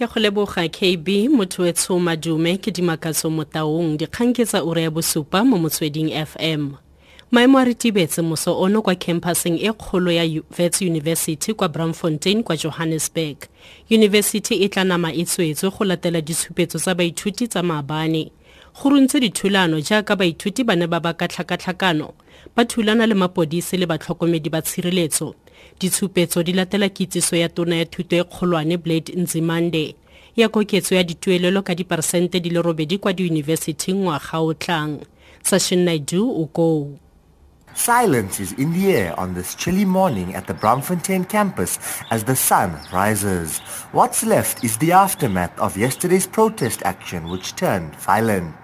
ke go leboga kb mothoetsho madume ke dimakatso motaong dikgang ura ya bosupa mo motsweding fm maemo a retibetse moso ono kwa campuseng e kgolo ya wits university kwa bramfontein kwa johannesburg. Yunibesithi e tla nama e tswetswe go latela ditshupetso tsa baithuti tsa maabane go runtse dithulano jaaka baithuti ba ne ba baka tlhakatlhakano ba thulana le mapodisi le batlhokomedi ba tshireletso. Ditshupetso di latela kitsiso ya tona ya thuto e kgolwane blade nzimande ya koketso ya dituelelo ka diperesente di le robedi kwa diyunibesithing ngwaga o tlang. Sashin naidu o koo Silence is in the air on this chilly morning at the Braamfontein campus as the sun rises. What's left is the aftermath of yesterday's protest action which turned violent.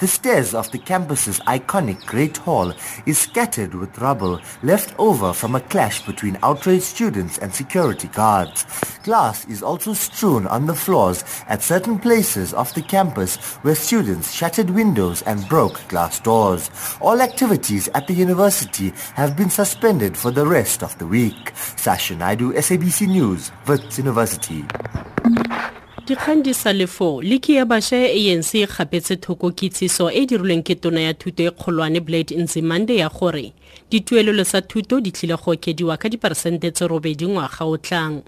The stairs of the campus's iconic Great Hall is scattered with rubble left over from a clash between outraged students and security guards. Glass is also strewn on the floors at certain places of the campus where students shattered windows and broke glass doors. All activities at the university have been suspended for the rest of the week. Sasha Naidu, SABC News, Wits University. Dikgang di sa le fo leki ya bašwa ya anc e kgapetse thoko kitsiso e e dirilweng ke tona ya thuto e kgolwane blade nzimande ya gore dituelelo sa thuto di tlile go okediwa ka diperesente tse robedi ngwaga o tlang.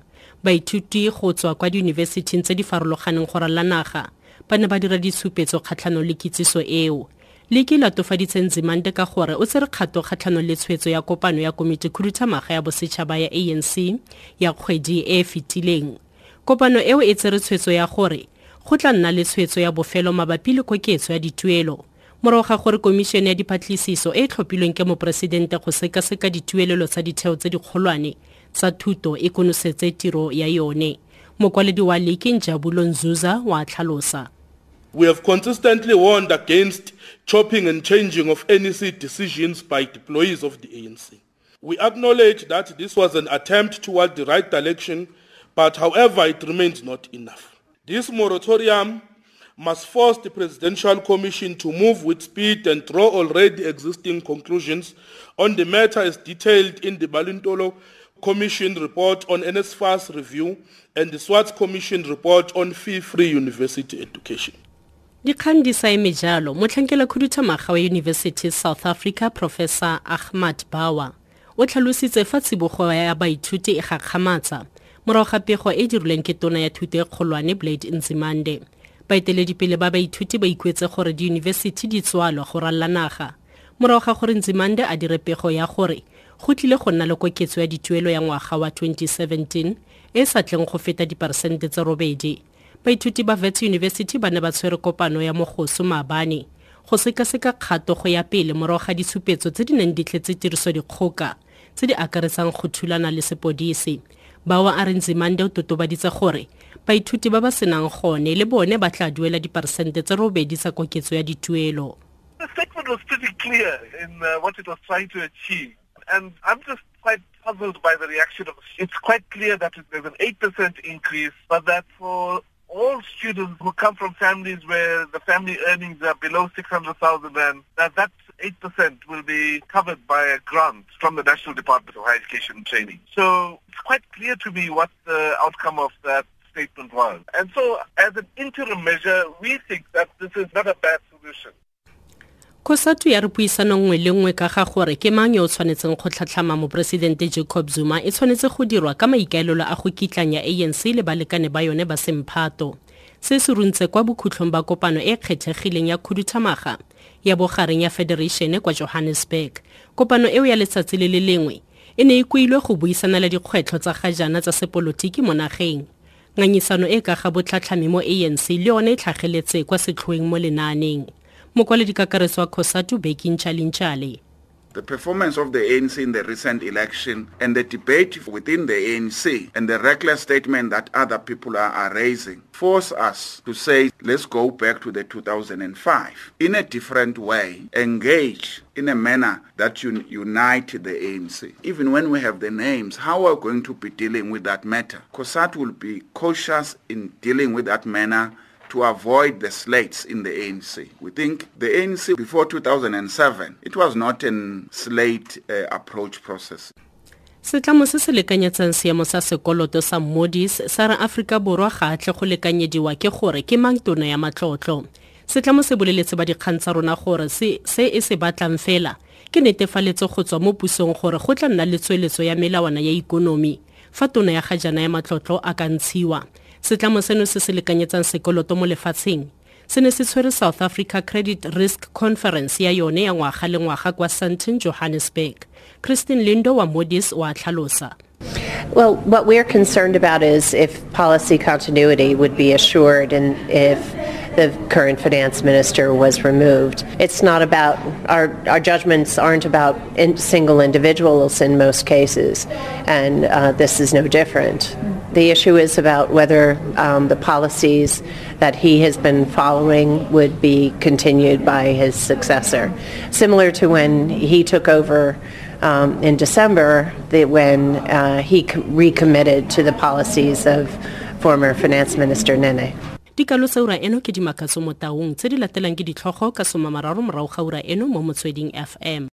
Baithuti go tswa kwa diyunibesithing tse di farologaneng go rala naga ba ne ba dira ditshupetso kgatlhanong le kitsiso eo. Leki latofaditse nzimande ka gore o tsere kgato kgatlhanong le tshwetso ya kopano ya komiti khuduthamaga ya bosetšhaba ya anc ya kgwedi e e fetileng kopano eo e tsere tshwetso ya gore go tla nna le tshwetso ya bofelo mabapi le koketso ya dituelo. Morago ga gore komišene ya dipatlisiso e e tlhophilweng ke moporesidente go sekaseka dituelelo tsa ditheo tse dikgolwane tsa thuto e konosetse tiro ya yone. Mokwaledi wa leki njabulo nzuza wa tlhalosa. We have consistently warned against chopping and changing of NEC decisions by employees of the ANC. We acknowledge that this was an attempt toward the right direction But however, it remains not enough. This moratorium must force the Presidential Commission to move with speed and draw already existing conclusions on the matter as detailed in the Balintolo Commission report on NSFAS review and the SWAT Commission report on fee-free university education. dikgang di sa eme jalo motlhankela khuduthamaga wa yunibesity south africa professor ahmed bawa o tlhalositse fa tsibogo ya baithuti e gakgamatsa morago ga pego e e dirilweng ke tona ya thuto e kgolwane blade nzimande. Baeteledipele ba baithuti ba ikwetse gore diyunibesithi di tswalwa go ralla naga. Morago ga gore nzimande a dire pego ya gore go tlile go nna le koketso ya dituelo ya ngwaga wa 2017 e sa tleng go feta diperesente tse robedi. Baithuti ba vets university ba ne ba tshwere kopano ya mogoso maabane go sekaseka kgato go ya pele morago ga ditshupetso tse di neng di tletse tirisodikgoka tse di akaretsang go thulana le sepodisi bawa a re nzimande o totobaditse gore baithuti ba ba senang gone le bone ba tla duela diperesente tse robedi tsa koketso ya dituelo The statement was pretty clear in uh, what it was trying to achieve. And I'm just quite puzzled by the reaction of It's quite clear that there's an 8% increase, but that for all students who come from families where the family earnings are below 600,000 rand, that that 8% will be covered by a grant from the National Department of Higher Education and Training. So it's quite clear to me what the outcome of that statement was. And so as an interim measure, we think that this is not a bad solution. kgosatu ya re puisano nngwe le nngwe ka ga gore ke mang yo o tshwanetseng go tlhatlhama moporesidente jacob zuma e tshwanetse go dirwa ka maikaelelo a go kitlanya anc le balekane ba yone ba semphato se se runtse kwa bokhutlhong ba kopano e kgethegileng ya khuduthamaga ya bogareng ya federatione kwa johannesburg. Kopano eo ya letsatsi le le lengwe e ne e kuilwe go buisana le dikgwetlho tsa ga jaana tsa sepolotiki mo nageng. Nganyisano e ka ga botlhatlhami mo anc le yone e tlhageletse kwa setlhoeng mo lenaaneng. Mokwaledi kakaretso wa khosatu bekin chalinchale The performance of the ANC in the recent election and the debate within the ANC and the reckless statement that other people are, are raising force us to say, let's go back to the 2005 in a different way, engage in a manner that un- unite the ANC. Even when we have the names, how are we going to be dealing with that matter? COSATU will be cautious in dealing with that manner to avoid the slates in the ANC. We think the ANC before 2007, it was not a slate uh, approach process. setlamo se se lekanyetsang seemo sa sekoloto sa modis sa re aforika borwa ga atle go lekanyediwa ke gore ke mang tono ya matlotlo setlamo se boleletse ba dikgang tsa rona gore se e se batlang fela ke netefaletso go tswa mo pusong gore go tla nna le tsweletso ya melawana ya ikonomi fa tono ya ga jaana ya matlotlo a ka ntshiwa setlamo seno se se lekanyetsang sekoloto mo lefatsheng se ne se tshwere south africa credit risk conference ya yone ya ngwaga le ngwaga kwa sandton johannesburg kristin lindow wa moody's tlhalosa Well, what we're concerned about is if policy continuity would be assured and if the current finance minister was removed. It's not about, our, our judgments aren't about in single individuals in most cases, and uh, this is no different. The issue is about whether um, the policies that he has been following would be continued by his successor. Similar to when he took over um, in December the, when uh, he recommitted to the policies of former Finance Minister Nene. eno ke mo taung tse di latelang ke ditlhogo ka somamararo morago ga ura eno mo motsweding fm